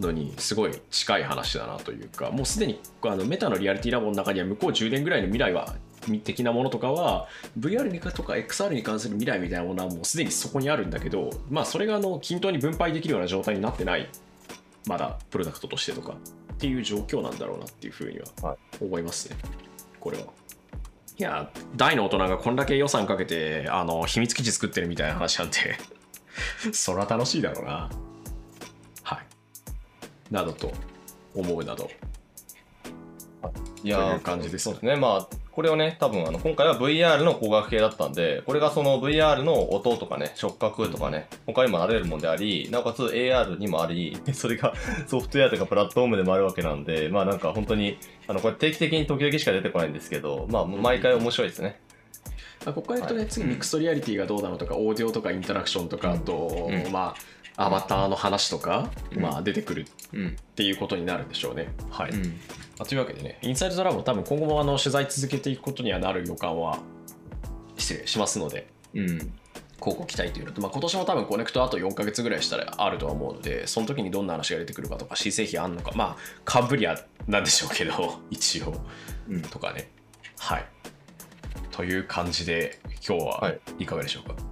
のにすごい近い話だなというかもうすでにあのメタのリアリティラボの中には向こう10年ぐらいの未来は的なものとかは VR にとか XR に関する未来みたいなものはもうすでにそこにあるんだけどまあそれがあの均等に分配できるような状態になってないまだプロダクトとしてとかっていう状況なんだろうなっていうふうには思いますね、これは。いや大の大人がこんだけ予算かけてあの秘密基地作ってるみたいな話なんて (laughs) そりゃ楽しいだろうな。はい。などと思うなど。いやという感じですね。まあ、これをね、多分あの今回は VR の工学系だったんで、これがその VR の音とかね、触覚とかね、他にもあられるもんであり、なおかつ AR にもあり、(laughs) それが (laughs) ソフトウェアとかプラットフォームでもあるわけなんで、まあなんか本当に、あのこれ定期的に時々しか出てこないんですけど、まあ毎回面白いですね。ここから言うとね、次ミックストリアリティがどうなのとか、オーディオとかインタラクションとか、あと、うん。まあ、アバターの話とか、うんまあ、出てくるうん。っていうことになるんでしょうね。はい。うん。まあというわけでね、インサイドドラボ多分今後もあの取材続けていくことにはなる予感は、失礼しますので、うん。広告期待というのと、まあ、今年も多分コネクトあと4ヶ月ぐらいしたらあるとは思うので、その時にどんな話が出てくるかとか、新製品あんのか、まあ、カンブリアなんでしょうけど、(laughs) 一応、うん。とかね。はい。という感じで、今日ははいいかがでしょうか？はい、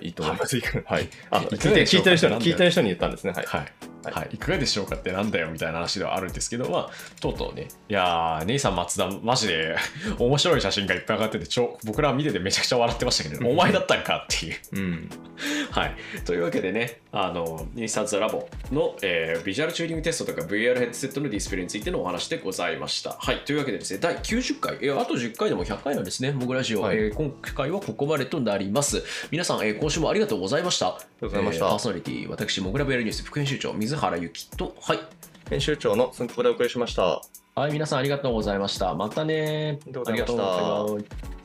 いいと思います。はい。あ、い聞いてる人に、聞いてる人に言ったんですね。はい。はい。はいはい、いかがでしょうかってなんだよみたいな話ではあるんですけど、まあ、とうとうね、いやー、姉さん松田、マジで (laughs) 面白い写真がいっぱい上がってて、ちょ僕らは見ててめちゃくちゃ笑ってましたけど、お前だったんかっていう。うん。はい。というわけでね、あの、インスタンツラボの、えービジュアルチューニングテストとか VR ヘッドセットのディスプレイについてのお話でございました。はい。というわけでですね、第90回、えーあと10回でも100回なんですね、モグラジオ、はいえー今回はここまでとなります。皆さん、えー今週もありがとうございました。ありがとうございましたパーソナリティ、私、モグラ VR ニュース副編集長、水原由紀と、はい。編集長のスンコでお送りしました。はい、皆さんありがとうございました。またね。ありがとうございました